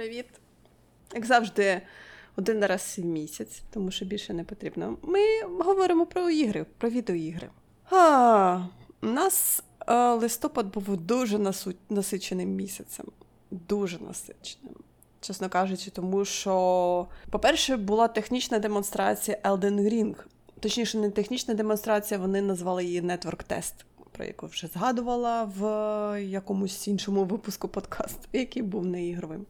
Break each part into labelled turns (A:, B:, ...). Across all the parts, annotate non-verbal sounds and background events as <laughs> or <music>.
A: привіт! Як завжди, один раз в місяць, тому що більше не потрібно. Ми говоримо про ігри, про відеоігри. А, у нас е, листопад був дуже насу- насиченим місяцем. Дуже насиченим. Чесно кажучи, тому що, по-перше, була технічна демонстрація Elden Ring. Точніше, не технічна демонстрація, вони назвали її Network Test, про яку вже згадувала в якомусь іншому випуску подкасту, <laughs> який був не ігровим.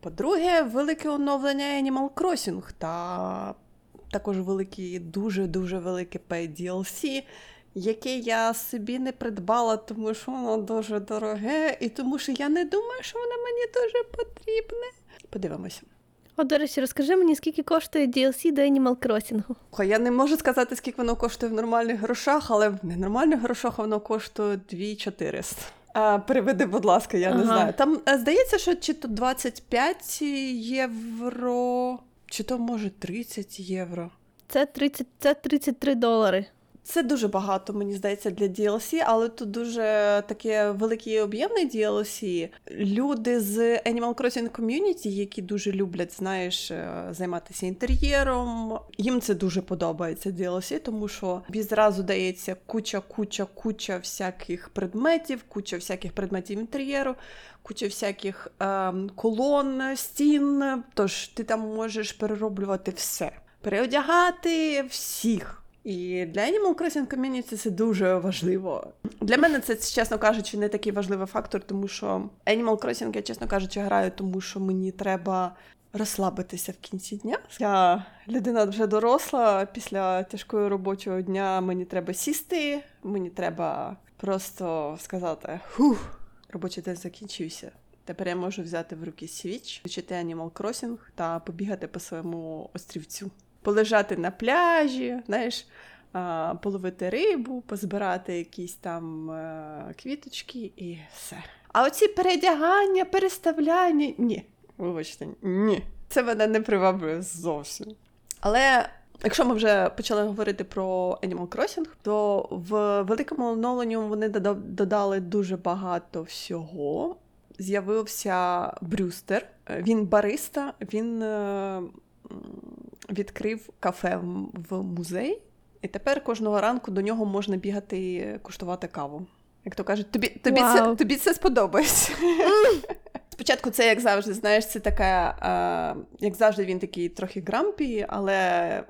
A: По-друге, велике оновлення Animal Crossing та також велике, дуже-дуже велике paid DLC, яке я собі не придбала, тому що воно дуже дороге, і тому що я не думаю, що воно мені дуже потрібне. Подивимося.
B: О, до речі, розкажи мені, скільки коштує DLC до Animal Crossing?
A: Я не можу сказати, скільки воно коштує в нормальних грошах, але в ненормальних грошах воно коштує 2400. А, переведи, будь ласка, я не знаю. Там е, здається, що чи то 25 євро, чи то може 30 євро.
B: Це 30, це 33 долари.
A: Це дуже багато, мені здається, для DLC, але тут дуже таке велике і об'ємне DLC. Люди з Animal Crossing Community, які дуже люблять, знаєш, е, займатися інтер'єром. Їм це дуже подобається DLC, тому що відразу дається куча, куча, куча всяких предметів, куча всяких предметів інтер'єру, куча всяких ем, колон, стін. Тож ти там можеш перероблювати все, переодягати всіх. І для Animal Crossing Community це дуже важливо. Для мене це, чесно кажучи, не такий важливий фактор, тому що Animal Crossing, я, чесно кажучи, граю, тому що мені треба розслабитися в кінці дня. Я людина вже доросла. Після тяжкого робочого дня мені треба сісти, мені треба просто сказати: хух, робочий день закінчився. Тепер я можу взяти в руки свіч, включити Animal Crossing та побігати по своєму острівцю полежати на пляжі, знаєш, половити рибу, позбирати якісь там е, квіточки і все. А оці передягання, переставляння ні. Вибачте, ні. Це мене не приваблює зовсім. Але якщо ми вже почали говорити про Animal Crossing, то в великому оновленні вони додали дуже багато всього. З'явився Брюстер. Він бариста, він е, відкрив кафе в- музей, і тепер кожного ранку до нього можна бігати і куштувати каву. Як то кажуть, тобі, тобі, це, тобі це сподобається. Спочатку це, як завжди, знаєш, це така, е, як завжди, він такий трохи грампі, але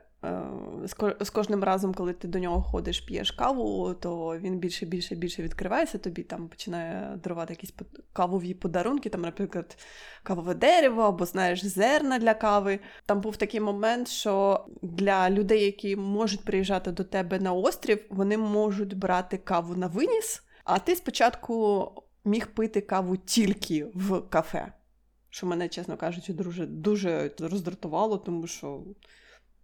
A: з, кожним разом, коли ти до нього ходиш, п'єш каву, то він більше, більше, більше відкривається, тобі там починає дарувати якісь кавові подарунки, там, наприклад, кавове дерево або, знаєш, зерна для кави. Там був такий момент, що для людей, які можуть приїжджати до тебе на острів, вони можуть брати каву на виніс, а ти спочатку міг пити каву тільки в кафе. Що мене, чесно кажучи, дуже, дуже роздратувало, тому що.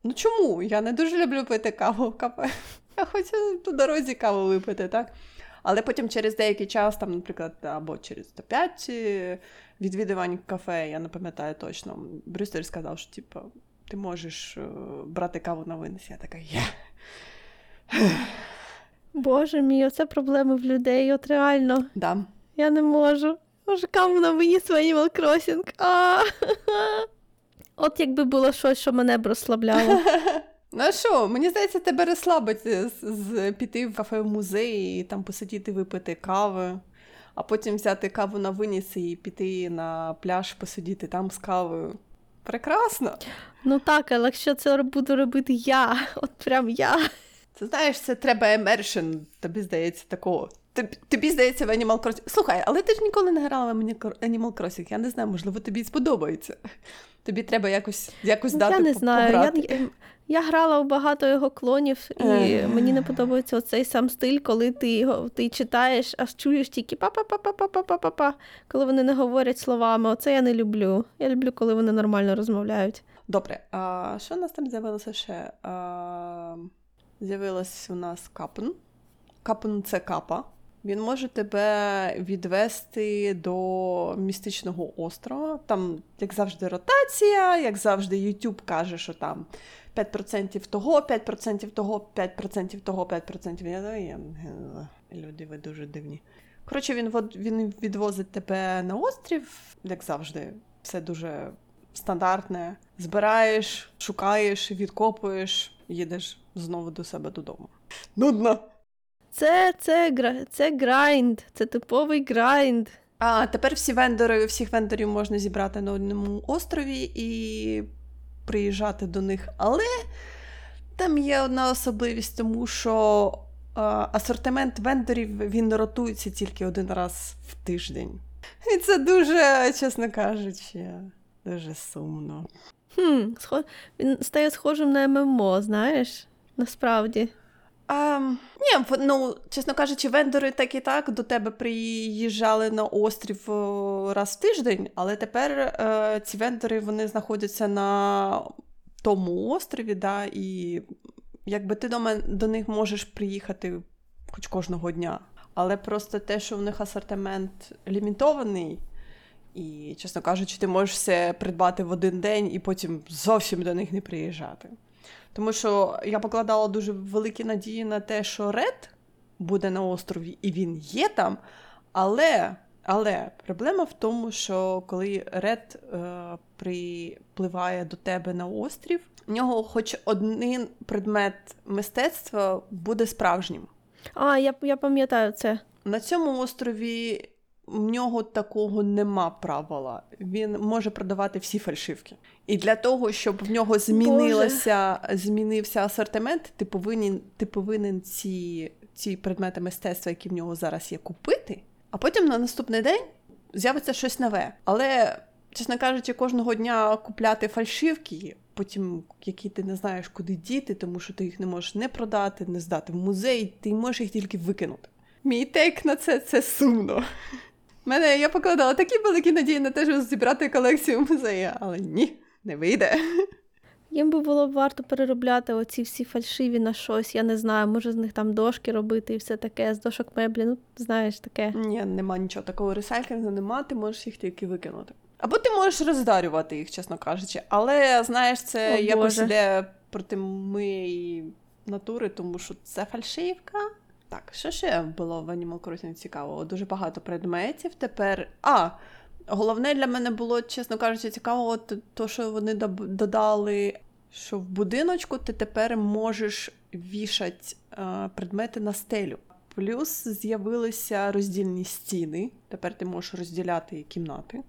A: Ну чому? Я не дуже люблю пити каву в кафе. Я хочу по дорозі каву випити, так? Але потім через деякий час, там, наприклад, або через 105 відвідувань кафе, я не пам'ятаю точно, Брюстер сказав, що типу, ти можеш е, брати каву на винес. Я така є.
B: Боже мій, оце проблеми в людей. От реально,
A: Да.
B: я не можу. Може, кому на виніс в Animal Crossing. А! От якби було щось, що мене б розслабляло. <laughs>
A: Ну що, мені здається, тебе розслабить з, з, піти в кафе в музей і там посидіти, випити кави, а потім взяти каву на виніс і піти на пляж, посидіти там з кавою. Прекрасно!
B: Ну так, але якщо це буду робити я, <laughs> от прям я.
A: Це знаєш, це треба immersion, тобі здається, такого. Тобі, тобі здається в Animal Crossing. Слухай, але ти ж ніколи не грала в Animal Crossing. Я не знаю, можливо, тобі сподобається. Тобі треба якось, якось
B: Ну,
A: дати
B: я не знаю. Я,
A: пограти.
B: я, я грала у багато його клонів, і
A: Е.
B: мені не подобається оцей сам стиль, коли ти його ти читаєш, аж чуєш тільки па-па-па-па-па-па-па-па, коли вони не говорять словами. Оце я не люблю. Я люблю, коли вони нормально розмовляють.
A: Добре, а що у нас там з'явилося ще? А, з'явилось у нас капн. Капн це капа. Він може тебе відвести до містичного острова. Там, як завжди, ротація, як завжди, YouTube каже, що там 5% того, 5% того, 5% того, 5%. Я, я, я, люди, ви дуже дивні. Коротше, він, він відвозить тебе на острів, як завжди. все дуже стандартне. Збираєш, шукаєш, відкопуєш, їдеш знову до себе додому. Нудно.
B: Це, це, це грайнд, це типовий грайнд.
A: А тепер всі вендори, всіх вендорів можна зібрати на одному острові і приїжджати до них. Але там є одна особливість, тому що асортимент вендорів він ротується тільки один раз в тиждень. І це дуже, чесно кажучи, дуже сумно.
B: Хм, схо... Він стає схожим на ММО, знаєш? Насправді.
A: А, ні, в- ну, чесно кажучи, вендори так і так до тебе приїжджали на острів раз в тиждень, але тепер е, ці вендори вони знаходяться на тому острові, да, і якби ти до, мен, до них можеш приїхати хоч кожного дня. Але просто те, що в них асортимент лімітований, і, чесно кажучи, ти можеш все придбати в один день і потім зовсім до них не приїжджати. Тому що я покладала дуже великі надії на те, що Ред буде на острові, і він є там. Але, але проблема в тому, що коли Ред е, припливає до тебе на острів, в нього хоч один предмет мистецтва буде справжнім.
B: А, я, я пам'ятаю це.
A: На цьому острові в нього такого нема правила. Він може продавати всі фальшивки. І для того, щоб в нього змінилося, змінився асортимент, ти повинен, ти повинен ці, ці предмети мистецтва, які в нього зараз є, купити, а потім на наступний день з'явиться щось нове. Але, чесно кажучи, кожного дня купляти фальшивки, потім які ти не знаєш, куди діти, тому що ти їх не можеш не продати, не здати в музей, ти можеш їх тільки викинути. Мій тейк на це це сумно. Мене я покладала такі великі надії на те, щоб зібрати колекцію в музеї, але ні, не вийде.
B: Їм би було б варто переробляти оці всі фальшиві на щось, я не знаю, може з них там дошки робити і все таке, з дошок меблі, ну знаєш таке.
A: Ні, нема нічого такого ресайклінгу, нема, ти можеш їх тільки викинути. Або ти можеш роздарювати їх, чесно кажучи. Але знаєш, це
B: О,
A: якось йде проти моєї натури, тому що це фальшивка. Так, що ще було в Animal Crossing цікавого? Дуже багато предметів тепер. А, головне для мене було, чесно кажучи, цікаво, то, що вони додали, що в будиночку ти тепер можеш вішати е, предмети на стелю. Плюс з'явилися роздільні стіни. Тепер ти можеш розділяти кімнати,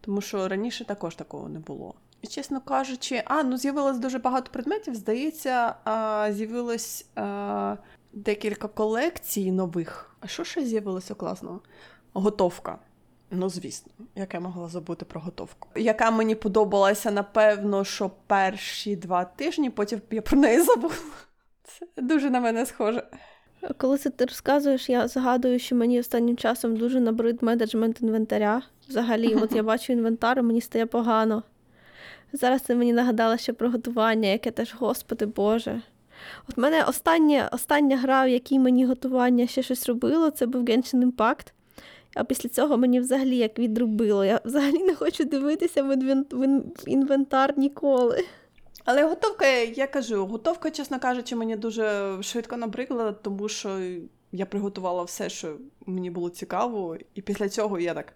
A: тому що раніше також такого не було. І, чесно кажучи, а, ну з'явилось дуже багато предметів. Здається, а, з'явилось а, декілька колекцій нових. А що ще з'явилося класного? Готовка. Ну, звісно, як я могла забути про готовку. Яка мені подобалася, напевно, що перші два тижні, потім я про неї забула. Це дуже на мене схоже.
B: Коли це ти розказуєш, я згадую, що мені останнім часом дуже набрид менеджмент інвентаря. Взагалі, от я бачу інвентар, і мені стає погано. Зараз це мені нагадало ще про готування, яке теж, господи Боже. От мене остання, остання гра, в якій мені готування ще щось робило, це був Genshin Impact. А після цього мені взагалі як відрубило. Я взагалі не хочу дивитися в, інвен... в інвентар ніколи.
A: Але готовка, я кажу, готовка, чесно кажучи, мені дуже швидко набридла, тому що я приготувала все, що мені було цікаво, і після цього я так.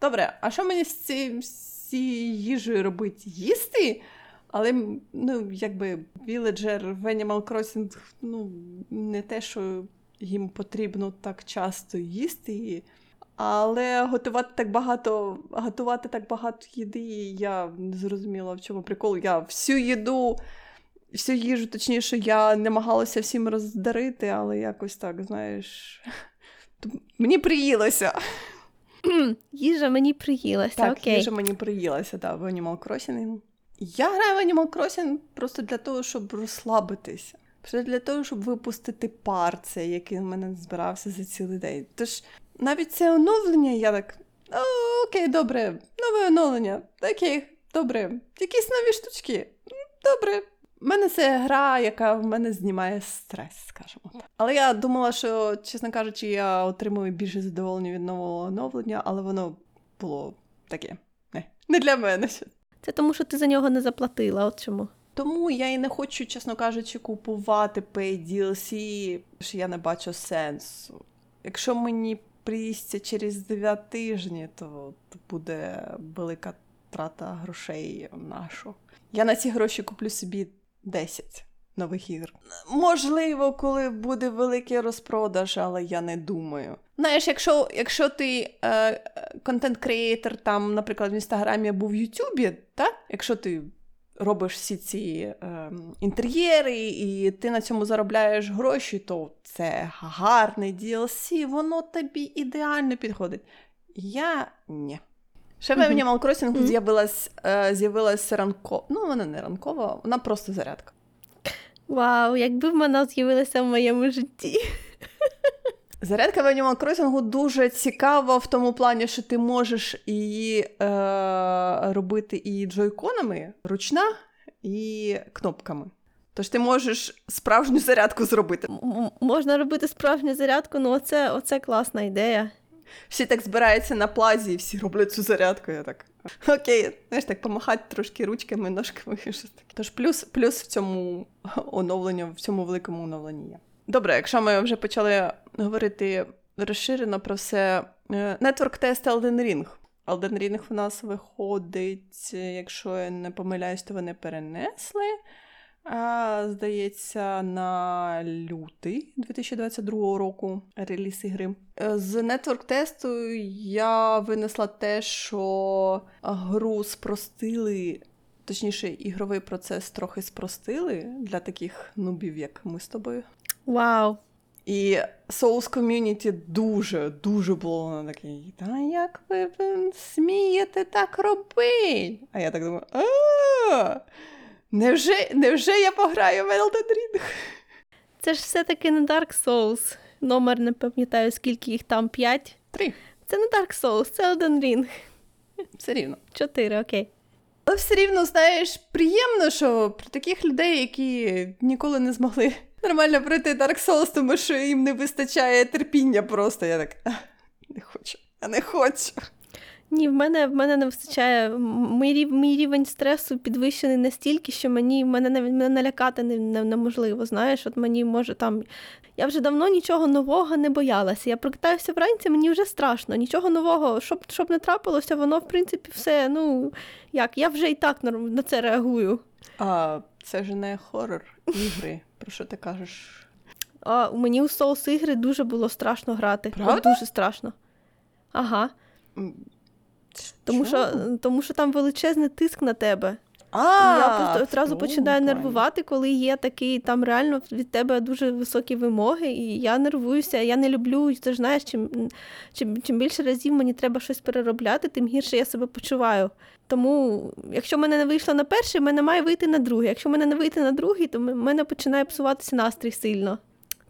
A: Добре, а що мені з цією їжею робити? Їсти? Але ну, якби віледжер в Animal Crossing, ну, не те, що їм потрібно так часто їсти. Але готувати так багато, готувати так багато їди, я не зрозуміла, в чому прикол. Я всю їду, всю їжу, точніше, я намагалася всім роздарити, але якось так, знаєш. <laughs> Мені приїлося.
B: Їжа мені приїлася,
A: Так,
B: окей.
A: їжа мені приїлася, так, в Animal Crossing. Я граю в Animal Crossing просто для того, щоб розслабитися. Просто для того, щоб випустити пар, цей, який в мене збирався за цілий день. Тож навіть це оновлення, я так. «О, окей, добре, нове оновлення. Окей, добре. Якісь нові штучки. Добре. У мене це гра, яка в мене знімає стрес, скажімо так. Але я думала, що, чесно кажучи, я отримую більше задоволення від нового оновлення, але воно було таке. Не, не для мене.
B: Це тому, що ти за нього не заплатила, от чому.
A: Тому я і не хочу, чесно кажучи, купувати Pay DLC, що я не бачу сенсу. Якщо мені приїсться через 9 тижні, то, буде велика трата грошей нашу. Я на ці гроші куплю собі 10 нових ігр. Можливо, коли буде великий розпродаж, але я не думаю. Знаєш, якщо, якщо ти е, контент-креатор там, наприклад, в інстаграмі або в Ютубі, так? якщо ти робиш всі ці е, інтер'єри, і ти на цьому заробляєш гроші, то це гарний DLC, воно тобі ідеально підходить. Я ні. Ще в. Animal Crossing з'явилась, е, з'явилась ранкова. Ну, вона не ранкова, вона просто зарядка.
B: Вау, якби вона з'явилася в моєму житті.
A: Зарядка в Animal Crossing дуже цікава в тому плані, що ти можеш її е, робити і джойконами, ручна, і кнопками. Тож ти можеш справжню зарядку зробити.
B: М- можна робити справжню зарядку, ну оце, оце класна ідея.
A: Всі так збираються на плазі і всі роблять цю зарядку. Я так. Окей, знаєш, так помахати трошки ручками, ножками <laughs> таке. Тож плюс, плюс в цьому оновленню, в цьому великому оновленні є. Добре, якщо ми вже почали говорити розширено про все. Network тест Elden Ring. Elden Ring в нас виходить, якщо я не помиляюсь, то вони перенесли. Здається, на лютий 2022 року реліз ігри. Е, З нетворк тесту я винесла те, що гру спростили, точніше, ігровий процес трохи спростили для таких нубів, як ми з тобою.
B: Вау.
A: І Souls Community дуже, дуже було на такий, та як ви смієте так робити? А я так думаю, а невже, невже я пограю в Elden Ring?
B: Це ж все-таки не Dark Souls. Номер не пам'ятаю, скільки їх там, 5.
A: Три.
B: Це не Dark Souls, це Elden Ring.
A: Все рівно.
B: 4, окей.
A: Але все рівно, знаєш, приємно, що про таких людей, які ніколи не змогли нормально пройти Dark Souls, тому що їм не вистачає терпіння просто. Я так «Ах, не хочу, я не хочу.
B: Ні, в мене, в мене не вистачає. Мій, рів- мій рівень стресу підвищений настільки, що мені мене навіть мене налякати не, не, неможливо. Знаєш, от мені може там. Я вже давно нічого нового не боялася. Я прокидаюся вранці, мені вже страшно. Нічого нового, щоб, щоб не трапилося, воно, в принципі, все. Ну як, я вже і так на, на це реагую.
A: А це ж не хорор ігри. Про що ти кажеш?
B: А у мені у соус ігри дуже було страшно грати.
A: Правда?
B: дуже страшно. Ага. Тому що, тому що там величезний тиск на тебе.
A: А,
B: я просто одразу починаю нервувати, коли є такий, там реально від тебе дуже високі вимоги, і я нервуюся, я не люблю, ти ж знаєш, чим, чим, чим більше разів мені треба щось переробляти, тим гірше я себе почуваю. Тому, якщо мене не вийшло на перший, мене має вийти на другий. Якщо мене не вийти на другий, то в мене починає псуватися настрій сильно.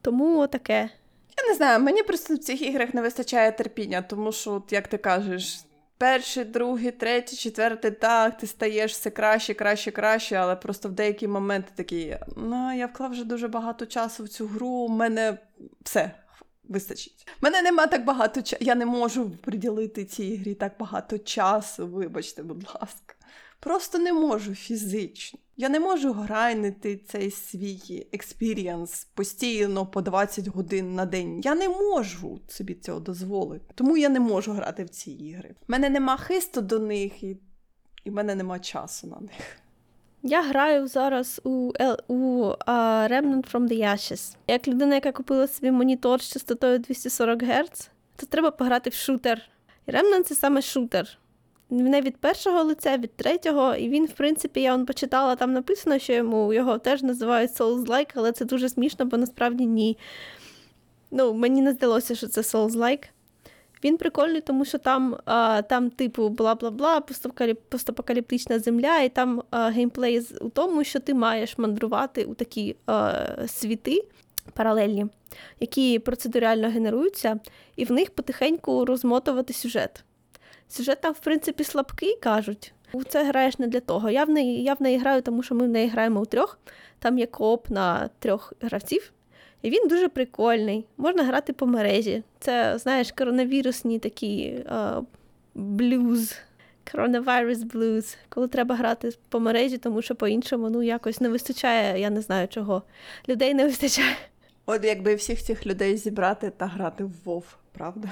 B: Тому таке.
A: Я не знаю, мені просто в цих іграх не вистачає терпіння, тому що, як ти кажеш, перший, другий, третій, четвертий, так, ти стаєш все краще, краще, краще, але просто в деякі моменти такі, ну, я вклав вже дуже багато часу в цю гру, у мене все. Вистачить. Мене нема так багато часу. Я не можу приділити цій грі так багато часу, вибачте, будь ласка. Просто не можу фізично. Я не можу грайндити цей свій experience постійно по 20 годин на день. Я не можу собі цього дозволити. Тому я не можу грати в ці ігри. У мене нема хисту до них, і, і в мене нема часу на них.
B: Я граю зараз у, у а, Remnant from the Ashes. Як людина, яка купила собі монітор з частотою 240 Гц, то треба пограти в шутер. І Remnant це саме шутер. Не від першого лиця, від третього. І він, в принципі, я он почитала, там написано, що йому його теж називають Souls-like, але це дуже смішно, бо насправді ні. Ну, мені не здалося, що це Souls-like. Він прикольний, тому що там, а, там типу, бла-бла-бла, постапокаліптична земля, і там а, геймплей у тому, що ти маєш мандрувати у такі а, світи паралельні, які процедурально генеруються, і в них потихеньку розмотувати сюжет. Сюжет там, в принципі, слабкий, кажуть. У це граєш не для того. Я в неї, я в неї граю, тому що ми в неї граємо у трьох. Там є кооп на трьох гравців. І він дуже прикольний. Можна грати по мережі. Це, знаєш, коронавірусні такі блюз, коронавірус блюз, коли треба грати по мережі, тому що по-іншому ну, якось не вистачає, я не знаю чого. Людей не вистачає.
A: От якби всіх цих людей зібрати та грати в WoW, правда?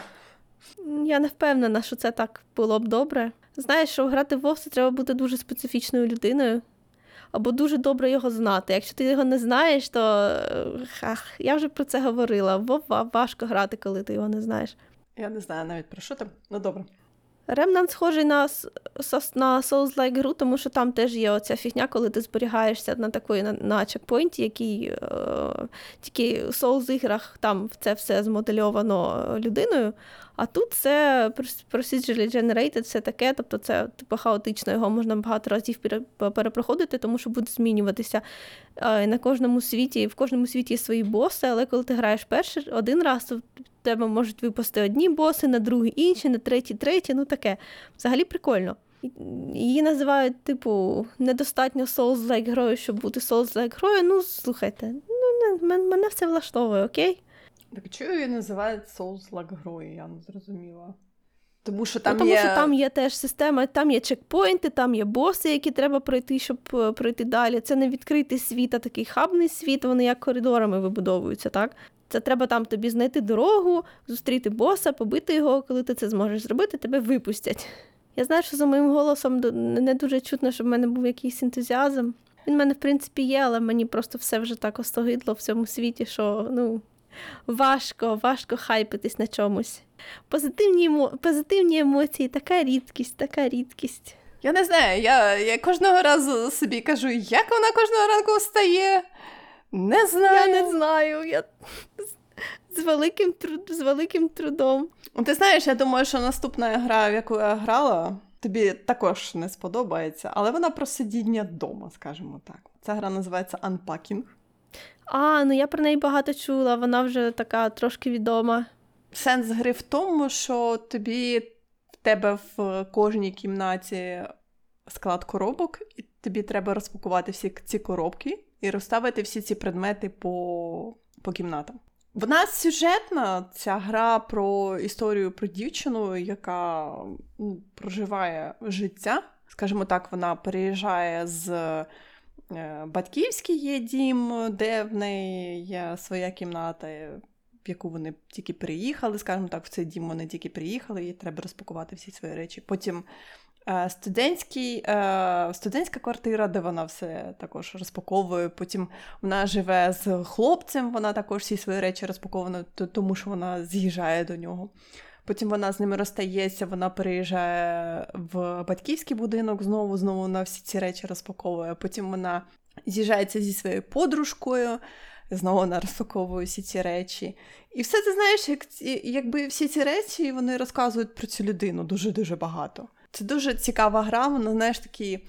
B: Я не впевнена, що це так було б добре. Знаєш, щоб грати в це треба бути дуже специфічною людиною. Або дуже добре його знати. Якщо ти його не знаєш, то е, ах, я вже про це говорила. В WoW ва- важко грати, коли ти його не знаєш.
A: Я не знаю навіть про що там. Ну добре.
B: Remnant схожий на, на Souls-like гру, тому що там теж є оця фігня, коли ти зберігаєшся на такої на, на чекпоінті, який е, тільки в Souls-іграх там це все змодельовано людиною. А тут це procedurally generated, все таке, тобто це типу хаотично, його можна багато разів перепроходити, тому що буде змінюватися. На кожному світі, в кожному світі є свої боси, але коли ти граєш перший один раз, то в тебе можуть випасти одні боси, на другий інші, на третій, треті, ну таке. Взагалі прикольно. Її називають, типу, недостатньо Souls-like грою, щоб бути Souls-like грою. Ну, слухайте, ну, мене все влаштовує, окей?
A: Так чого її називають Souls like грою, я не зрозуміла. Тому що там
B: ну, тому
A: є...
B: що там є теж система, там є чекпоінти, там є боси, які треба пройти, щоб е, пройти далі. Це не відкритий світ, а такий хабний світ, вони як коридорами вибудовуються, так? Це треба там тобі знайти дорогу, зустріти боса, побити його. Коли ти це зможеш зробити, тебе випустять. Я знаю, що за моїм голосом не дуже чутно, щоб в мене був якийсь ентузіазм. Він в мене, в принципі, є, але мені просто все вже так остогидло в цьому світі, що ну, важко, важко хайпитись на чомусь. Позитивні, позитивні емоції, така рідкість, така рідкість.
A: Я не знаю, я, я кожного разу собі кажу, як вона кожного ранку встає. Не знаю.
B: Я не знаю. Я... З, великим труд... з великим трудом.
A: Ти знаєш, я думаю, що наступна гра, в яку я грала, тобі також не сподобається, але вона про сидіння вдома, скажімо так. Ця гра називається Unpacking.
B: А, ну я про неї багато чула, вона вже така трошки відома.
A: Сенс гри в тому, що тобі в тебе в кожній кімнаті склад коробок, і тобі треба розпакувати всі ці коробки і розставити всі ці предмети по, по кімнатам. Вона сюжетна, ця гра про історію про дівчину, яка проживає життя. Скажімо так, вона переїжджає з батьківський є дім, де в неї є своя кімната, в яку вони тільки приїхали, скажімо так, в цей дім вони тільки приїхали, і треба розпакувати всі свої речі. Потім е, студентський, е, студентська квартира, де вона все також розпаковує. Потім вона живе з хлопцем, вона також всі свої речі розпаковує, т- тому що вона з'їжджає до нього. Потім вона з ними розстається, вона переїжджає в батьківський будинок, знову знову вона всі ці речі розпаковує. Потім вона з'їжджається зі своєю подружкою, знову вона розпаковує всі ці речі. І все ти знаєш, як, якби всі ці речі вони розказують про цю людину дуже-дуже багато. Це дуже цікава гра, вона, знаєш, такі.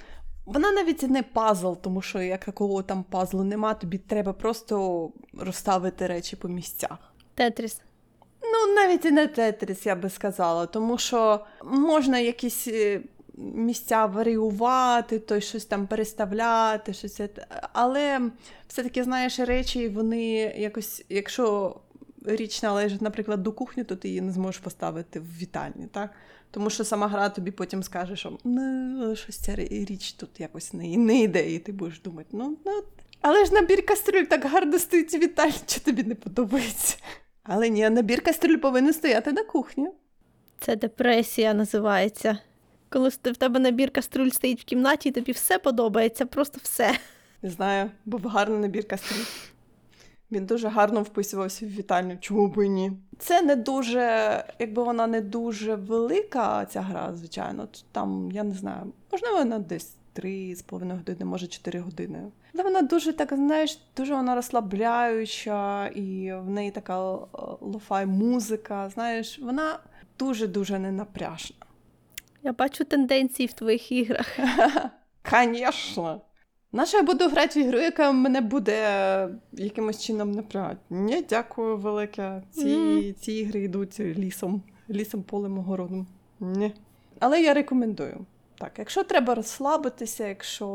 A: Вона навіть не пазл, тому що як такого там пазлу нема, тобі треба просто розставити речі по місцях.
B: Тетріс.
A: Ну, навіть і не тетріс, я би сказала, тому що можна якісь е, місця варіювати, то щось там переставляти, щось. Але все-таки, знаєш, речі, вони якось, якщо річ належить, наприклад, до кухні, то ти її не зможеш поставити в вітальні, так? Тому що сама гра тобі потім скаже, що ну, щось ця річ тут якось не, не йде, і ти будеш думати, ну, ну. Але ж набір кастрюль так гарно стоїть у вітальні, що тобі не подобається. Але ні, набір кастрюль повинен стояти на кухні.
B: Це депресія називається. Коли в тебе набір каструль стоїть в кімнаті, і тобі все подобається, просто все.
A: Не знаю, був гарний набір кастрюль. Він дуже гарно вписувався в вітальню, чому б і ні. Це не дуже, якби вона не дуже велика, ця гра, звичайно. Там, я не знаю, можливо, вона десь 3,5 години, може 4 години. Але вона дуже така, знаєш, дуже вона розслабляюча, і в неї така е, лофай музика. Знаєш, вона дуже-дуже ненапряжна.
B: Я бачу тенденції в твоїх іграх. <laughs>
A: Конечно. Наша я буду грати в ігру, яка мене буде якимось чином напрягати. Ні, дякую велике. Ці,
B: Мгм.
A: ці ігри йдуть лісом, лісом, полем, огородом. Ні. Але я рекомендую. Так, якщо треба розслабитися, якщо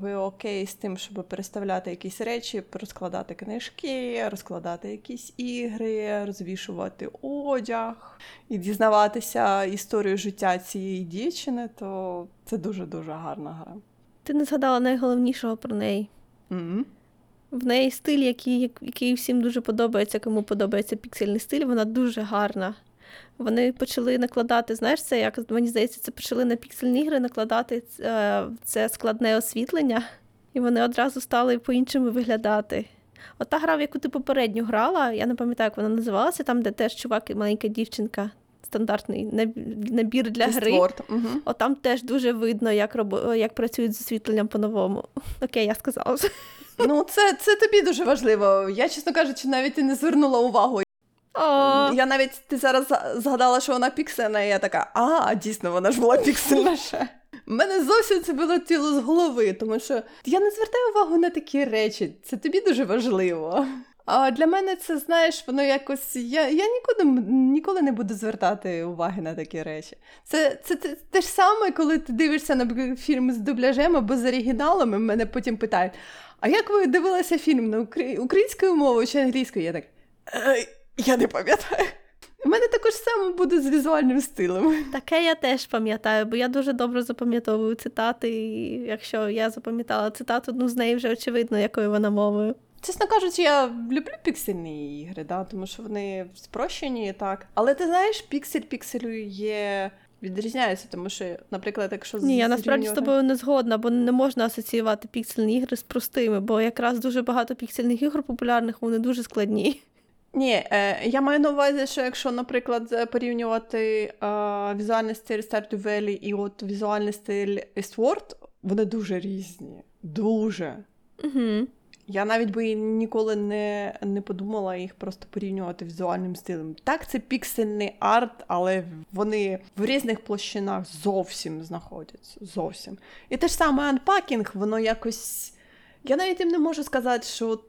A: ви окей з тим, щоб переставляти якісь речі, розкладати книжки, розкладати якісь ігри, розвішувати одяг і дізнаватися історію життя цієї дівчини, то це дуже-дуже гарна гра.
B: Ти не згадала найголовнішого про неї.
A: М.
B: В неї стиль, який, який всім дуже подобається, кому подобається піксельний стиль, вона дуже гарна. Вони почали накладати, знаєш, це як мені здається, це почали на піксельні ігри накладати е, це складне освітлення, і вони одразу стали по-іншому виглядати. От та гра, в яку ти попередньо грала, я не пам'ятаю, як вона називалася, там, де теж чувак і маленька дівчинка, стандартний набір для гри.
A: Угу.
B: От там теж дуже видно, як, робо... як працюють з освітленням по-новому. <laughs> Окей, я сказала.
A: Ну, це, це тобі дуже важливо. Я, чесно кажучи, навіть і не звернула увагу.
B: О,
A: Я навіть ти зараз згадала, що вона піксельна, і я така, а, дійсно, вона ж була піксельна ще. У мене зовсім це було тіло з голови, тому що я не звертаю увагу на такі речі. Це тобі дуже важливо. А для мене це, знаєш, воно якось. Я, я нікуди, ніколи не буду звертати уваги на такі речі. Це, це, це те ж саме, коли ти дивишся на фільм з дубляжем або з оригіналом, і мене потім питають: а як ви дивилися фільм на укра- українською мовою чи англійською? Я так. «Е, Я не пам'ятаю. У мене також саме буде з візуальним стилем.
B: таке я теж пам'ятаю, бо я дуже добре запам'ятовую цитати, і якщо я запам'ятала цитату, ну з неї вже очевидно, якою вона мовою.
A: Чесно кажучи, я люблю піксельні ігри, да, тому що вони спрощені так. Але ти знаєш, піксель пікселю є. Відрізняється, тому що, наприклад, якщо
B: Ні, я насправді з тобою не згодна, бо не можна асоціювати піксельні ігри з простими, бо якраз дуже багато піксельних ігор популярних, вони дуже складні.
A: Ні, е, я маю на увазі, що якщо, наприклад, порівнювати е, візуальний стиль Stardew Valley і от візуальний стиль Eastward, вони дуже різні. Дуже.
B: Угу.
A: Я навіть би ніколи не, не подумала їх просто порівнювати візуальним стилем. Так, це піксельний арт, але вони в різних площинах зовсім знаходяться. Зовсім. І те ж саме Unpacking, воно якось. Я навіть їм не можу сказати, що.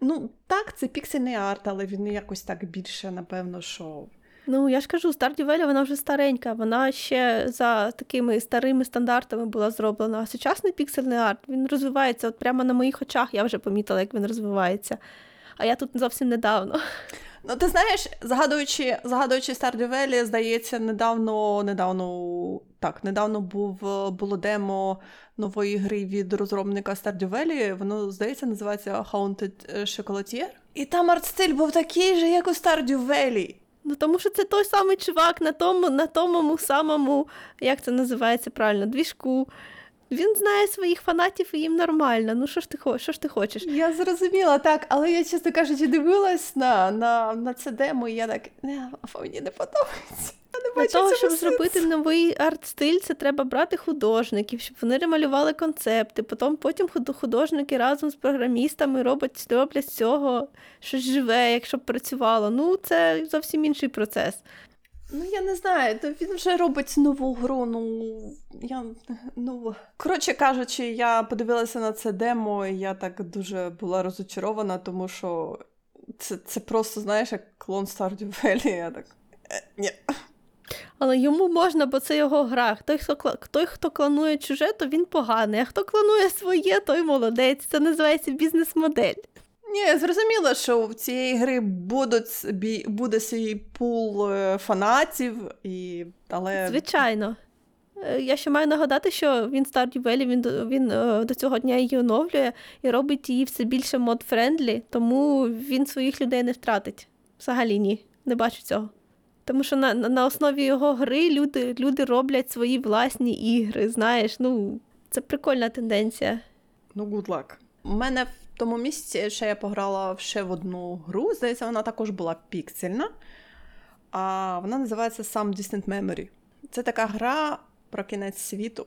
A: Ну, так, це піксельний арт, але він якось так більше, напевно, що.
B: Ну, я ж кажу, Stardew Valley, вона вже старенька, вона ще за такими старими стандартами була зроблена. А сучасний піксельний арт він розвивається от прямо на моїх очах. Я вже помітила, як він розвивається. А я тут зовсім недавно. <laughs>
A: Ну, ти знаєш, згадуючи, згадуючи Stardew Valley, здається, недавно, недавно, так, недавно був, було демо нової гри від розробника Stardew Valley, воно, здається, називається Haunted Chocolatier. І там арт-стиль був такий же, як у Stardew Valley.
B: Ну тому що це той самий чувак на тому, на тому самому, як це називається правильно, двіжку. Він знає своїх фанатів і їм нормально. Ну що ж ти що ж ти хочеш?
A: Я зрозуміла, так, але я, чесно кажучи, дивилась на, на, на це демо, і я так, не, мені не подобається. Я не
B: Для того, щоб
A: сенсу.
B: зробити новий арт-стиль, це треба брати художників, щоб вони ремалювали концепти. Потім, потім худ- художники разом з програмістами роблять, роблять з цього щось живе, якщо б працювало. Ну, це зовсім інший процес.
A: Ну, я не знаю, то він вже робить нову гру. Ну я ну коротше кажучи, я подивилася на це демо, і я так дуже була розочарована, тому що це, це просто, знаєш, як клон Stardew Valley. Я так. «Е, Ні.
B: Але йому можна, бо це його гра. Той, хто, той, хто кланує чуже, то він поганий. А хто кланує своє, той молодець. Це називається бізнес-модель.
A: Ні, зрозуміло, що в цієї гри будуть, буде свій пул е, фанатів, і... але
B: Звичайно. Е, Я ще маю нагадати, що він Stardew Valley, він, він е, до цього дня її оновлює і робить її все більше мод-френдлі, тому він своїх людей не втратить. Взагалі ні. Не бачу цього. Тому що на, на основі його гри люди, люди роблять свої власні ігри. Знаєш, ну це прикольна тенденція.
A: Ну, good luck. У мене в тому місці ще я пограла ще в одну гру. Здається, вона також була піксельна. А вона називається Some Distant Memory. Це така гра про кінець світу.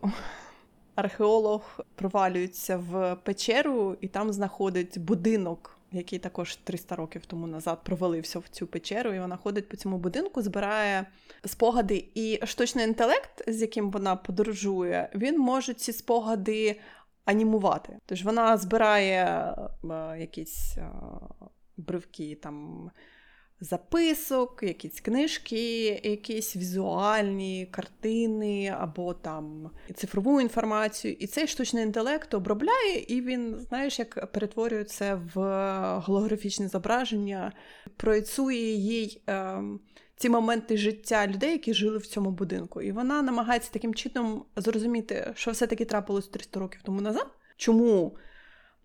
A: <laughs> Археолог провалюється в печеру і там знаходить будинок, який також 300 років тому назад провалився в цю печеру. І вона ходить по цьому будинку, збирає спогади. І штучний інтелект, з яким вона подорожує, він може ці спогади анімувати. Тож вона збирає е, якісь е, бривки там записок, якісь книжки, якісь візуальні картини або там цифрову інформацію. І цей штучний інтелект обробляє, і він, знаєш, як перетворює це в голографічне зображення, проєцує їй. Е, ці моменти життя людей, які жили в цьому будинку. І вона намагається таким чином зрозуміти, що все-таки трапилось 300 років тому назад, чому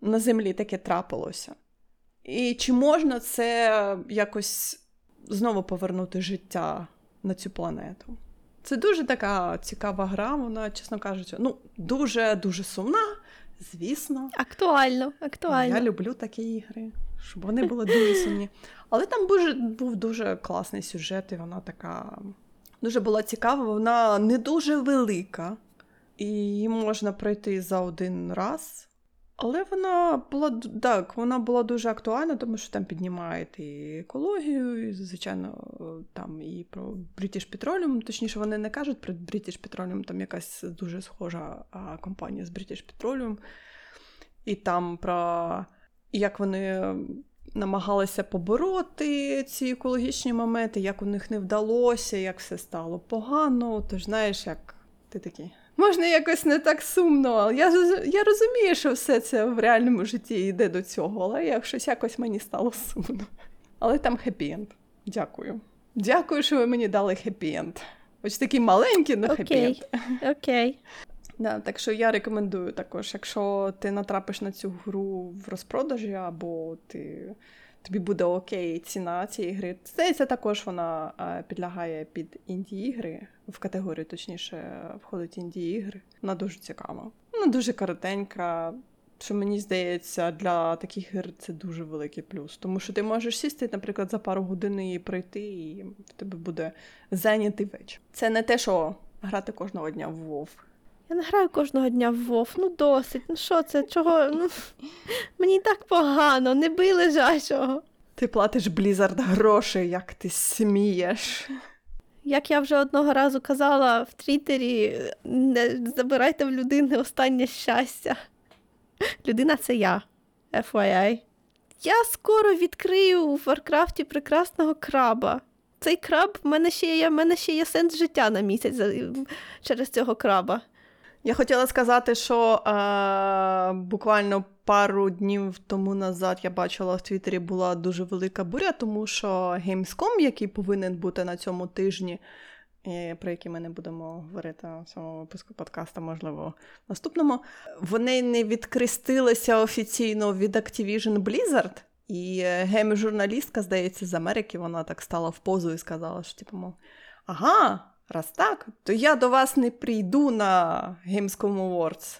A: на землі таке трапилося. І чи можна це якось знову повернути життя на цю планету. Це дуже така цікава гра, вона, чесно кажучи, ну, дуже-дуже сумна, звісно.
B: Актуально, актуально.
A: Я люблю такі ігри, щоб вони були дуже сумні. Але там був дуже класний сюжет, і вона така дуже була цікава, вона не дуже велика, і її можна пройти за один раз. Але вона була так, вона була дуже актуальна, тому що там піднімають і екологію, і, звичайно, там і про British Petroleum, точніше, вони не кажуть про British Petroleum, там якась дуже схожа компанія з British Petroleum. І там про як вони намагалися побороти ці екологічні моменти, як у них не вдалося, як все стало погано. Тож знаєш, як ти такий. Можна якось не так сумно, але я я розумію, що все це в реальному житті йде до цього, але як щось якось мені стало сумно. Але там хеппі-енд. Дякую. Дякую, що ви мені дали хеппі-енд. Ось такий маленький, але хеппі-енд.
B: Окей.
A: Да, так що я рекомендую також, якщо ти натрапиш на цю гру в розпродажі, або ти, тобі буде окей ціна цієї гри. Здається, також вона е, підлягає під інді-ігри, в категорію, точніше, входить інді-ігри. Вона дуже цікава. Вона дуже коротенька. Що мені здається, для таких ігр це дуже великий плюс. Тому що ти можеш сісти, наприклад, за пару годин і пройти, і в тебе буде зайнятий вечір. Це не те, що грати кожного дня в WoW.
B: Я не граю кожного дня в Вов, ну досить. Ну що це? Чого? Ну, Мені так погано, не бий лежачого.
A: Ти платиш Blizzard гроші, як ти смієш.
B: Як я вже одного разу казала в Твіттері, не забирайте в людини останнє щастя. Людина це я, FYI. Я скоро відкрию у Варкрафті прекрасного краба. Цей краб в мене ще є, в мене ще є сенс життя на місяць через цього краба.
A: Я хотіла сказати, що е, буквально пару днів тому назад я бачила в Твіттері була дуже велика буря, тому що Gamescom, який повинен бути на цьому тижні, про який ми не будемо говорити в цьому випуску подкаста, можливо, наступному, вони не відкрестилися офіційно від Activision Blizzard. І гейм-журналістка, здається, з Америки, вона так стала в позу і сказала, що типу, мов, ага. Раз так, то я до вас не прийду на Gamescom Awards.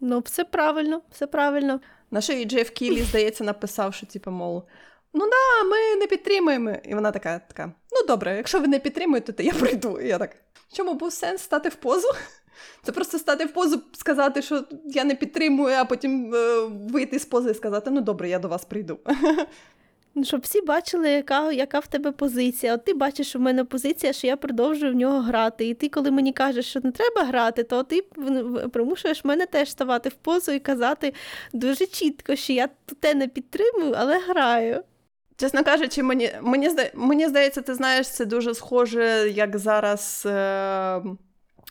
B: Ну, все правильно, все правильно.
A: На що і Джеф Кілі, здається, написав, що, типу, мол, ну да, ми не підтримуємо. І вона така, така: ну добре, якщо ви не підтримуєте, то я прийду. І я так. Чому був сенс стати в позу? <laughs> Це просто стати в позу, сказати, що я не підтримую, а потім е, вийти з пози і сказати, ну добре, я до вас прийду. <laughs>
B: Ну, щоб всі бачили, яка яка в тебе позиція. От ти бачиш, в мене позиція, що я продовжую в нього грати. І ти, коли мені кажеш, що не треба грати, то ти примушуєш мене теж ставати в позу і казати дуже чітко, що я те не підтримую, але граю.
A: Чесно кажучи, мені мені, мені здається, ти знаєш, це дуже схоже, як зараз. Е-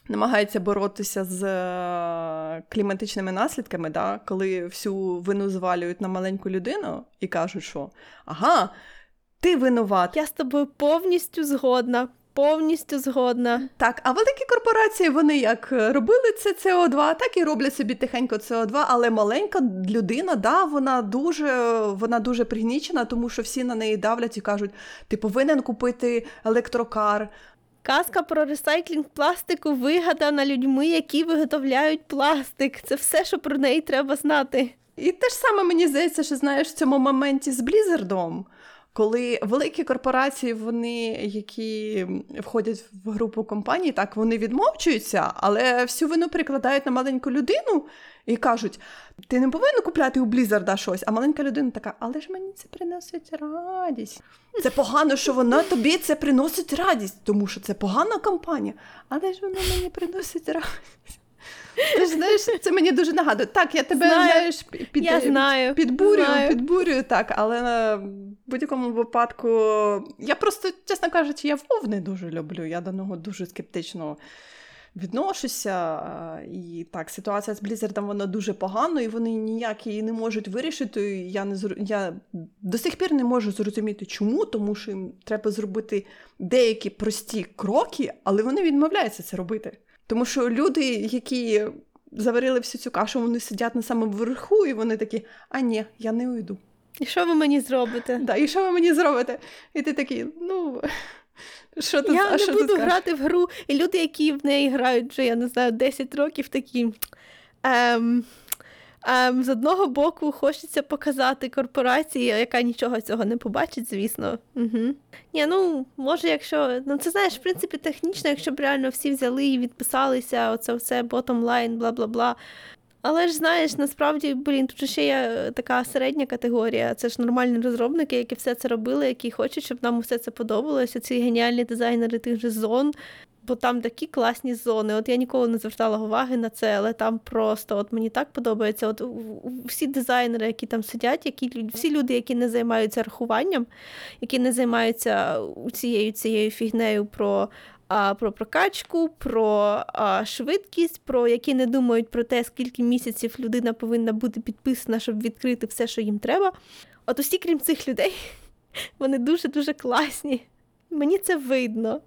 A: намагається боротися з е, кліматичними наслідками, да? коли всю вину звалюють на маленьку людину і кажуть, що ага, ти винуват.
B: Я з тобою повністю згодна. Повністю згодна.
A: Так, а великі корпорації вони як робили це СО2, так і роблять собі тихенько СО2, але маленька людина, да, вона дуже вона дуже пригнічена, тому що всі на неї давлять і кажуть: ти повинен купити електрокар,
B: Казка про ресайклінг пластику вигадана людьми, які виготовляють пластик. Це все, що про неї треба знати.
A: І те ж саме мені здається, що знаєш в цьому моменті з Блізардом, коли великі корпорації, вони, які входять в групу компаній, так вони відмовчуються, але всю вину перекладають на маленьку людину і кажуть: ти не повинен купляти у Блізарда щось, а маленька людина така, але ж мені це приносить радість. Це погано, що вона тобі це приносить радість, тому що це погана компанія, але ж вона мені приносить радість. Ти ж знаєш, це мені дуже нагадує. Так, я тебе
B: знаю.
A: знаєш, під,
B: я знаю.
A: підбурюю,
B: знаю.
A: підбурюю, так, але в будь-якому випадку я просто, чесно кажучи, я Вов не дуже люблю. Я до нього дуже скептично відношуся. І так, ситуація з Блізардом вона дуже погана, і вони ніяк її не можуть вирішити. Я не я до сих пір не можу зрозуміти, чому, тому що їм треба зробити деякі прості кроки, але вони відмовляються це робити. Тому що люди, які заварили всю цю кашу, вони сидять на самому верху, і вони такі, а ні, я не уйду.
B: І що ви мені зробите?
A: Да, І що ви мені зробите? І ти такий, ну. Що ти,
B: Я
A: а
B: не
A: що
B: буду
A: скажеш?
B: грати в гру, і люди, які в неї грають вже, я не знаю, 10 років, такі. Ем, ем, з одного боку, хочеться показати корпорації, яка нічого цього не побачить, звісно. Угу. Ні, ну, може, якщо. Ну, це знаєш, в принципі, технічно, якщо б реально всі взяли і відписалися, оце все, bottom line, бла бла бла. Але ж знаєш, насправді, блін, тут ще є е, така середня категорія. Це ж нормальні розробники, які все це робили, які хочуть, щоб нам все це подобалося. Ці геніальні дизайнери тих же зон. Бо там такі класні зони. От я ніколи не звертала уваги на це, але там просто от мені так подобається. От всі дизайнери, які там сидять, які всі люди, які не займаються рахуванням, які не займаються цією цією фігнею про а, про прокачку, про а, швидкість, про які не думають про те, скільки місяців людина повинна бути підписана, щоб відкрити все, що їм треба. От усі, крім цих людей, <laughs> вони дуже-дуже класні. Мені це видно.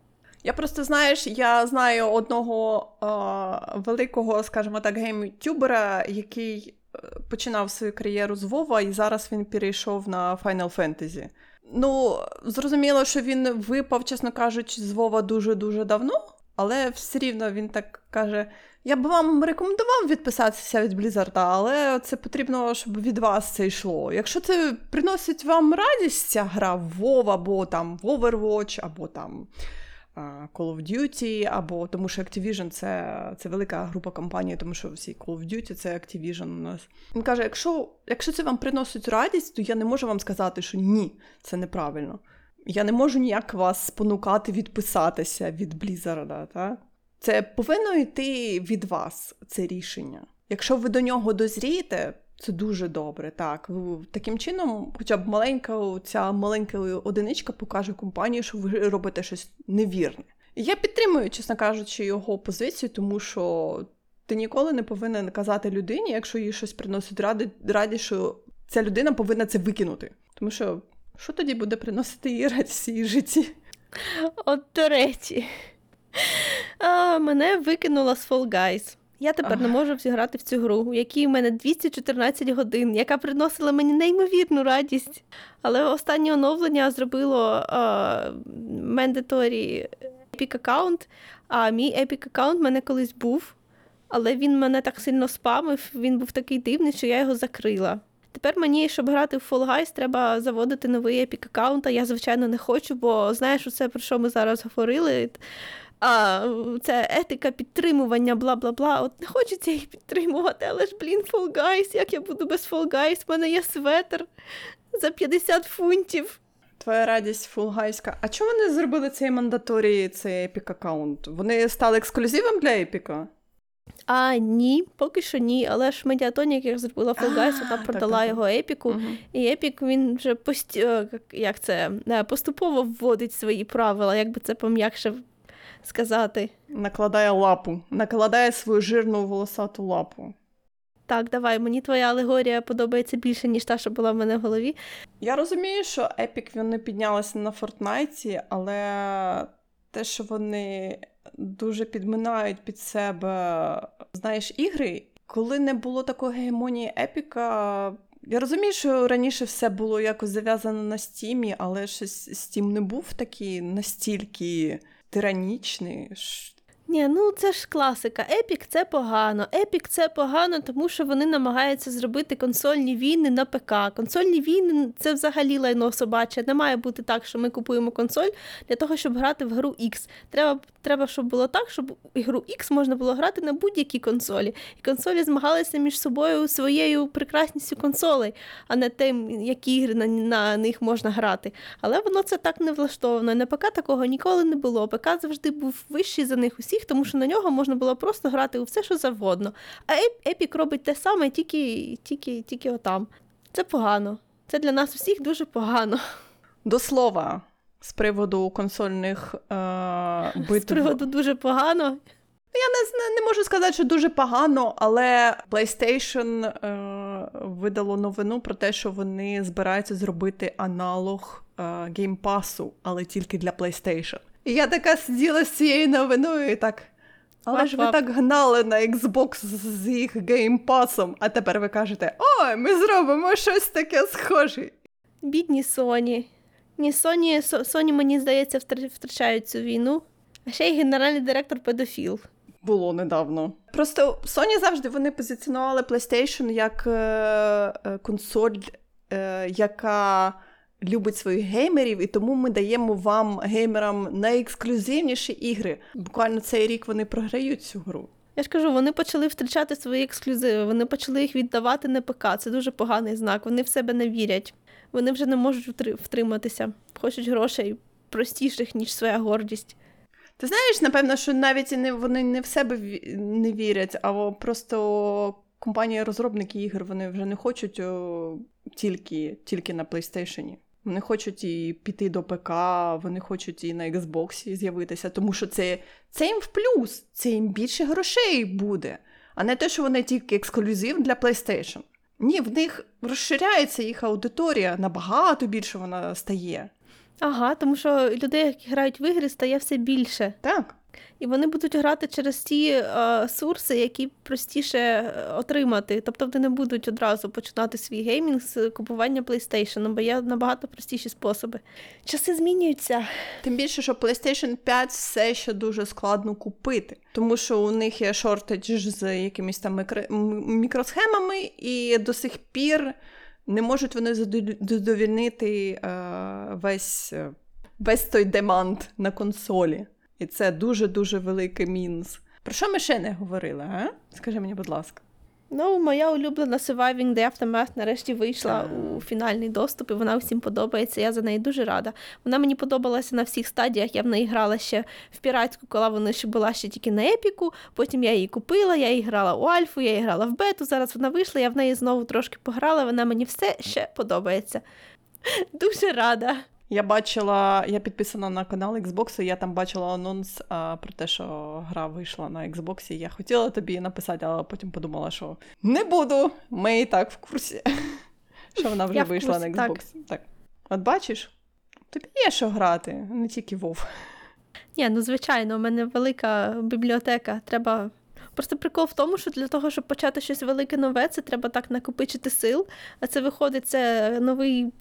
A: Я просто знаєш, я знаю одного е, великого, скажімо так, гейм-ютюбера, який е, починав свою кар'єру з Вова, і зараз він перейшов на Final Fantasy. Ну, зрозуміло, що він випав, чесно кажучи, з Вова дуже-дуже давно, але все рівно він так каже: я б вам рекомендував відписатися від Блізарда, але це потрібно, щоб від вас це йшло. Якщо це приносить вам радість, ця гра в WoW, або там в Overwatch, або там Call of Duty, або тому що Activision це, це велика група компаній, тому що всі Call of Duty це Activision у нас. Він каже: якщо, якщо це вам приносить радість, то я не можу вам сказати, що ні, це неправильно. Я не можу ніяк вас спонукати відписатися від Blizzard, так? Це повинно йти від вас, це рішення. Якщо ви до нього дозрієте, це дуже добре. Так, таким чином, хоча б маленька ця маленька одиничка покаже компанії, що ви робите щось невірне. Я підтримую, чесно кажучи, його позицію, тому що ти ніколи не повинен казати людині, якщо їй щось приносить ради, радість, що ця людина повинна це викинути. Тому що що тоді буде приносити їй радість її житті?
B: От до речі, а, мене викинула з Fall Guys. Я тепер не можу зіграти в цю гру, у якій в мене 214 годин, яка приносила мені неймовірну радість. Але останнє оновлення зробило mandatory Epic аккаунт, а мій Epic аккаунт в мене колись був, але він мене так сильно спамив, він був такий дивний, що я його закрила. Тепер мені, щоб грати в Fall Guys, треба заводити новий Epic аккаунт, а я, звичайно, не хочу, бо знаєш, усе, про що ми зараз говорили. А, це етика підтримування, бла бла бла. От не хочеться їх підтримувати, але ж, блін, Fall Guys, як я буду без Fall Guys? У мене є светр за 50 фунтів.
A: Твоя радість Fall Guys'ка. А чому вони зробили цей mandatory, цей Epic аккаунт? Вони стали ексклюзивом для Epic
B: а? А ні, поки що ні. Але ж Mediatonic, як зробила
A: А,
B: вона продала
A: так,
B: його Epic у.
A: Мгм.
B: І Epic він вже пост... е, як це, е, поступово вводить свої правила, як би це пом'якше сказати.
A: Накладає лапу, накладає свою жирну волосату лапу.
B: Так, давай, мені твоя алегорія подобається більше, ніж та, що була в мене в голові.
A: Я розумію, що Epic вони піднялися на Fortnite і, але те, що вони дуже підминають під себе, знаєш, ігри, коли не було такої гегемонії Epic а. Я розумію, що раніше все було якось зав'язано на Steam і, але щось Steam не був такий настільки тиранічний.
B: Ні, ну це ж класика. Epic це погано. Epic це погано, тому що вони намагаються зробити консольні війни на ПК. Консольні війни це взагалі лайно собаче. Не має бути так, що ми купуємо консоль для того, щоб грати в гру X. Треба, треба, щоб було так, щоб ігру X можна було грати на будь-якій консолі. І консолі змагалися між собою своєю прекрасністю консолей, а не тим, які ігри на, на них можна грати. Але воно це так не влаштовано. На ПК такого ніколи не було. ПК завжди був вищий за них усіх, тому що на нього можна було просто грати у все, що завгодно. А Епік робить те саме, тільки, тільки, тільки отам. Це погано. Це для нас усіх дуже погано.
A: До слова, з приводу консольних е, <laughs> битв.
B: З приводу дуже погано.
A: Я не, не можу сказати, що дуже погано, але PlayStation е, видало новину про те, що вони збираються зробити аналог е, Game Pass, але тільки для PlayStation. І я така сиділа з цією новиною і так. Але ж ви так гнали на Xbox з їх Pass, а тепер ви кажете: ой, ми зробимо щось таке схоже.
B: Бідні Соні. Ні, Sony, Со- Sony, мені здається, втрачають цю війну. А ще й генеральний директор педофіл.
A: Було недавно. Просто Sony завжди вони позиціонували PlayStation як е, е, консоль, е, яка любить своїх геймерів, і тому ми даємо вам, геймерам, найексклюзивніші ігри. Буквально цей рік вони програють цю гру.
B: Я ж кажу, вони почали втрачати свої ексклюзиви, вони почали їх віддавати на ПК. Це дуже поганий знак. Вони в себе не вірять. Вони вже не можуть втри- втриматися. Хочуть грошей простіших, ніж своя гордість.
A: Ти знаєш, напевно, що навіть не вони не в себе не вірять, а просто компанії-розробники ігор вони вже не хочуть о, тільки, тільки на PlayStation. Вони хочуть і піти до ПК, вони хочуть і на Xbox з'явитися, тому що це, це їм в плюс, це їм більше грошей буде, а не те, що вони тільки ексклюзив для PlayStation. Ні, в них розширяється їх аудиторія, набагато більше вона стає.
B: Ага, тому що людей, які грають в ігри, стає все більше.
A: Так.
B: І вони будуть грати через ті е, сурси, які простіше е, отримати. Тобто вони не будуть одразу починати свій геймінг з купування PlayStation, бо є набагато простіші способи. Часи змінюються.
A: Тим більше, що PlayStation 5 все ще дуже складно купити, тому що у них є shortage з якимись там мікро... мікросхемами, і до сих пір не можуть вони задовільнити е, весь, е, весь той demand на консолі. І це дуже-дуже великий мінус. Про що ми ще не говорили, а? Скажи мені, будь ласка.
B: Ну, моя улюблена Surviving the Aftermath нарешті вийшла у фінальний доступ, і вона всім подобається. Я за неї дуже рада. Вона мені подобалася на всіх стадіях. Я в неї грала ще в піратську, коли вона ще була ще тільки на епіку. Потім я її купила, я її грала у Альфу, я її грала в бету. Зараз вона вийшла, я в неї знову трошки пограла. Вона мені все ще подобається. <laughs> Дуже рада.
A: Я бачила, я підписана на канал Xbox, і я там бачила анонс а, про те, що гра вийшла на Xbox. Я хотіла тобі написати, але потім подумала, що не буду. Ми і так в курсі, <laughs> що вона вже
B: Я
A: вийшла
B: курсі,
A: на
B: так.
A: Xbox. Так. От бачиш, тобі є що грати, не тільки Вов.
B: Ні, ну звичайно, у мене велика бібліотека. Треба. Просто прикол в тому, що для того, щоб почати щось велике нове, це треба так накопичити сил. А це виходить, це новий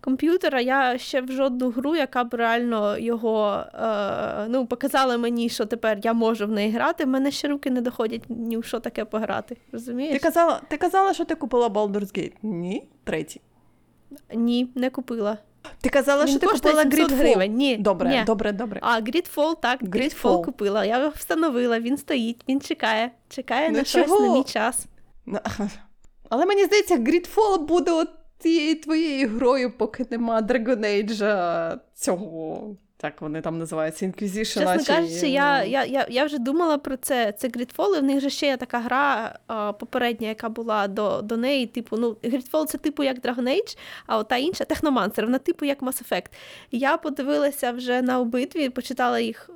B: комп'ютер, а я ще в жодну гру, яка б реально його е, ну, показала мені, що тепер я можу в неї грати. В мене ще руки не доходять ні в що таке пограти. Розумієш?
A: Ти казала, ти казала, що ти купила Baldur's Gate? Ні, третій.
B: Ні, не купила.
A: Ти казала,
B: Він
A: що ти купила Gridfall.
B: гривень. Ні,
A: Добре,
B: ні.
A: добре, добре.
B: А Gridfall, так,
A: Gridfall.
B: Gridfall купила. Я його встановила, він стоїть, він чекає. Чекає
A: Ну
B: на щось на мій час.
A: Ну, <laughs> Але мені здається, Gridfall буде от тією твоєю грою, поки нема Dragon Age цього. Так вони там називаються Inquisition.
B: Чесно
A: чи-
B: кажучи, я, я, я, я вже думала про це. Це Gridfall, і в них же ще є така гра а, попередня, яка була до, до неї. Типу, ну, Gridfall це типу як Dragon Age, а от та інша Техномансер, вона типу як Mass Effect. Я подивилася вже на обидві, почитала їх.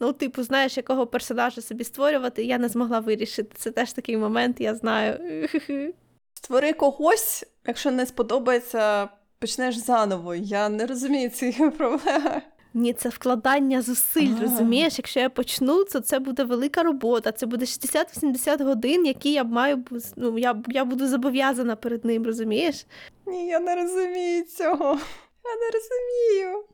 B: Ну, типу, знаєш, якого персонажа собі створювати, я не змогла вирішити. Це теж такий момент, я знаю. <laughs>
A: Створи когось, якщо не сподобається, почнеш заново. Я не розумію цієї <laughs> проблеми.
B: Ні, це вкладання зусиль,
A: А.
B: розумієш? Якщо я почну, то це буде велика робота. Це буде 60-80 годин, які я маю ну, я, я буду зобов'язана перед ним, розумієш?
A: Ні, я не розумію цього. Я не розумію.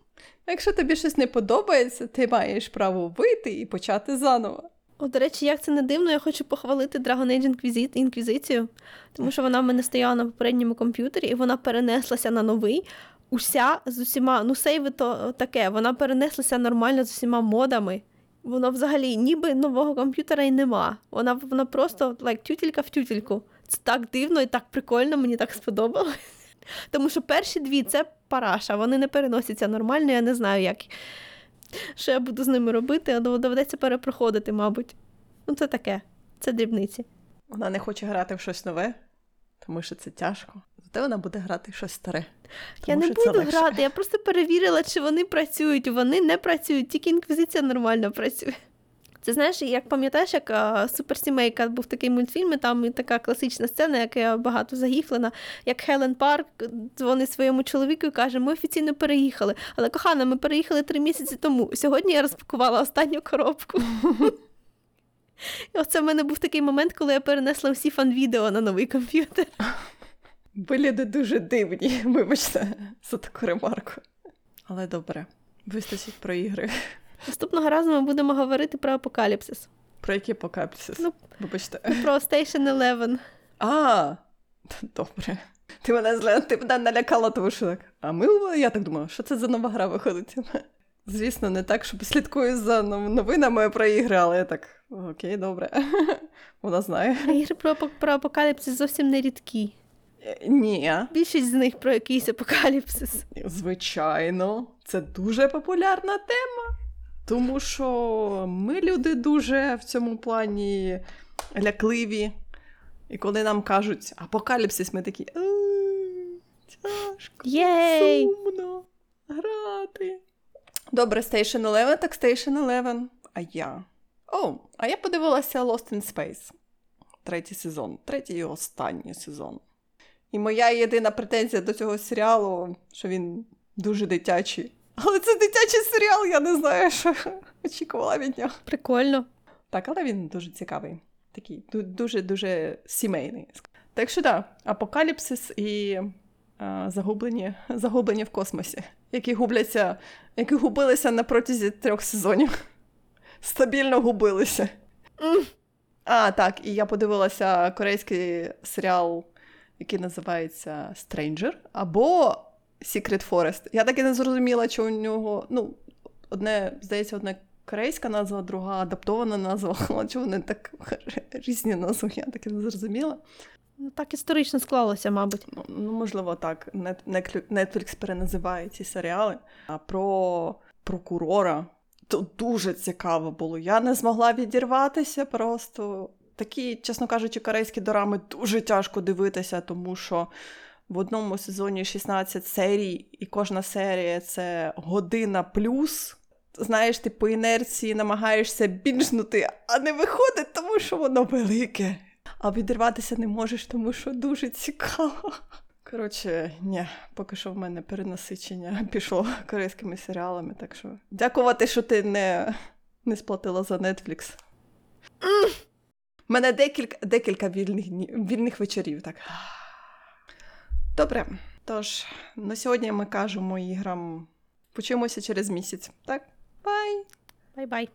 A: Якщо тобі щось не подобається, ти маєш право вийти і почати заново.
B: О, до речі, як це не дивно, я хочу похвалити Dragon Age Інквізицію, тому що вона в мене стояла на попередньому комп'ютері, і вона перенеслася на новий. Уся з усіма, ну сейви то таке, вона перенеслася нормально з усіма модами. Воно взагалі ніби нового комп'ютера і нема. Вона, вона просто like, тютелька в тютельку. Це так дивно і так прикольно, мені так сподобалось. <laughs> Тому що перші дві це параша, вони не переносяться нормально, я не знаю, як. Що я буду з ними робити, але доведеться перепроходити, мабуть. Ну, це таке, це дрібниці.
A: Вона не хоче грати в щось нове, тому що це тяжко. Зате вона буде грати в щось старе.
B: я не буду грати, я просто перевірила, чи вони працюють. Вони не працюють, тільки інквізиція нормально працює. Це знаєш, як пам'ятаєш, як суперсімейка був такий мультфільм, і там така класична сцена, яка багато загіфлена, як Хелен Парк дзвонить своєму чоловіку і каже: Ми офіційно переїхали. Але кохана, ми переїхали три місяці тому. Сьогодні я розпакувала останню коробку. І оце в мене був такий момент, коли я перенесла всі фан-відео на новий комп'ютер.
A: Ви люди дуже дивні, вибачте, за таку ремарку. Але добре, вистачить про ігри.
B: Наступного разу ми будемо говорити про апокаліпсис.
A: Про які покапсис?
B: Ну.
A: Вибачте.
B: Про Station Eleven.
A: А, добре. Ти мене зля... ти мене налякала, тому що так. А ми, я так думаю, що це за нова гра виходить? <laughs> Звісно, не так, щоб слідкую за новинами про ігри, але я так, окей, добре. <laughs> Вона знає.
B: А ігри про, про апокаліпсис зовсім не рідкі.
A: Е, Ні,
B: Більшість з них про якийсь апокаліпсис.
A: звичайно, це дуже популярна тема. Тому що ми люди дуже в цьому плані лякливі. І коли нам кажуть апокаліпсис, ми такі тяжко.
B: Єй!
A: Сумно грати. Добре, Station Eleven, так Station Eleven. А я. О, а я подивилася Lost in Space. Третій сезон. Третій і останній сезон. І моя єдина претензія до цього серіалу, що він дуже дитячий. Але це дитячий серіал, я не знаю, <laughs> що очікувала від нього.
B: Прикольно.
A: Так, але він дуже цікавий. Такий дуже-дуже сімейний. Так що так, да, апокаліпсис і а, загублені, загублені в космосі, які губляться, які губилися на протязі трьох сезонів. Стабільно губилися. А, так, і я подивилася корейський серіал, який називається Stranger або Secret Forest. Я так і не зрозуміла, що у нього. Ну, одне, здається, одне корейська назва, друга адаптована назва. <laughs> Але чого вони так <laughs> різні назви, я так і не зрозуміла.
B: Ну, так історично склалося, мабуть.
A: Ну, ну, можливо, так. Netflix переназиває ці серіали. А про прокурора то дуже цікаво було. Я не змогла відірватися просто. Такі, чесно кажучи, корейські дорами дуже тяжко дивитися, тому що в одному сезоні 16 серій, і кожна серія це година плюс. Знаєш, ти по інерції намагаєшся бінжнути, а не виходить, тому що воно велике. А відірватися не можеш, тому що дуже цікаво. Коротше, ні, поки що в мене перенасичення пішло корейськими серіалами, так що дякуй, що ти не, не сплатила за Netflix. У мене декілька, декілька вільних, вільних вечорів, так. Добре. Тож, на сьогодні ми кажемо іграм. Почуємося через місяць. Так? Bye!
B: Bye-bye.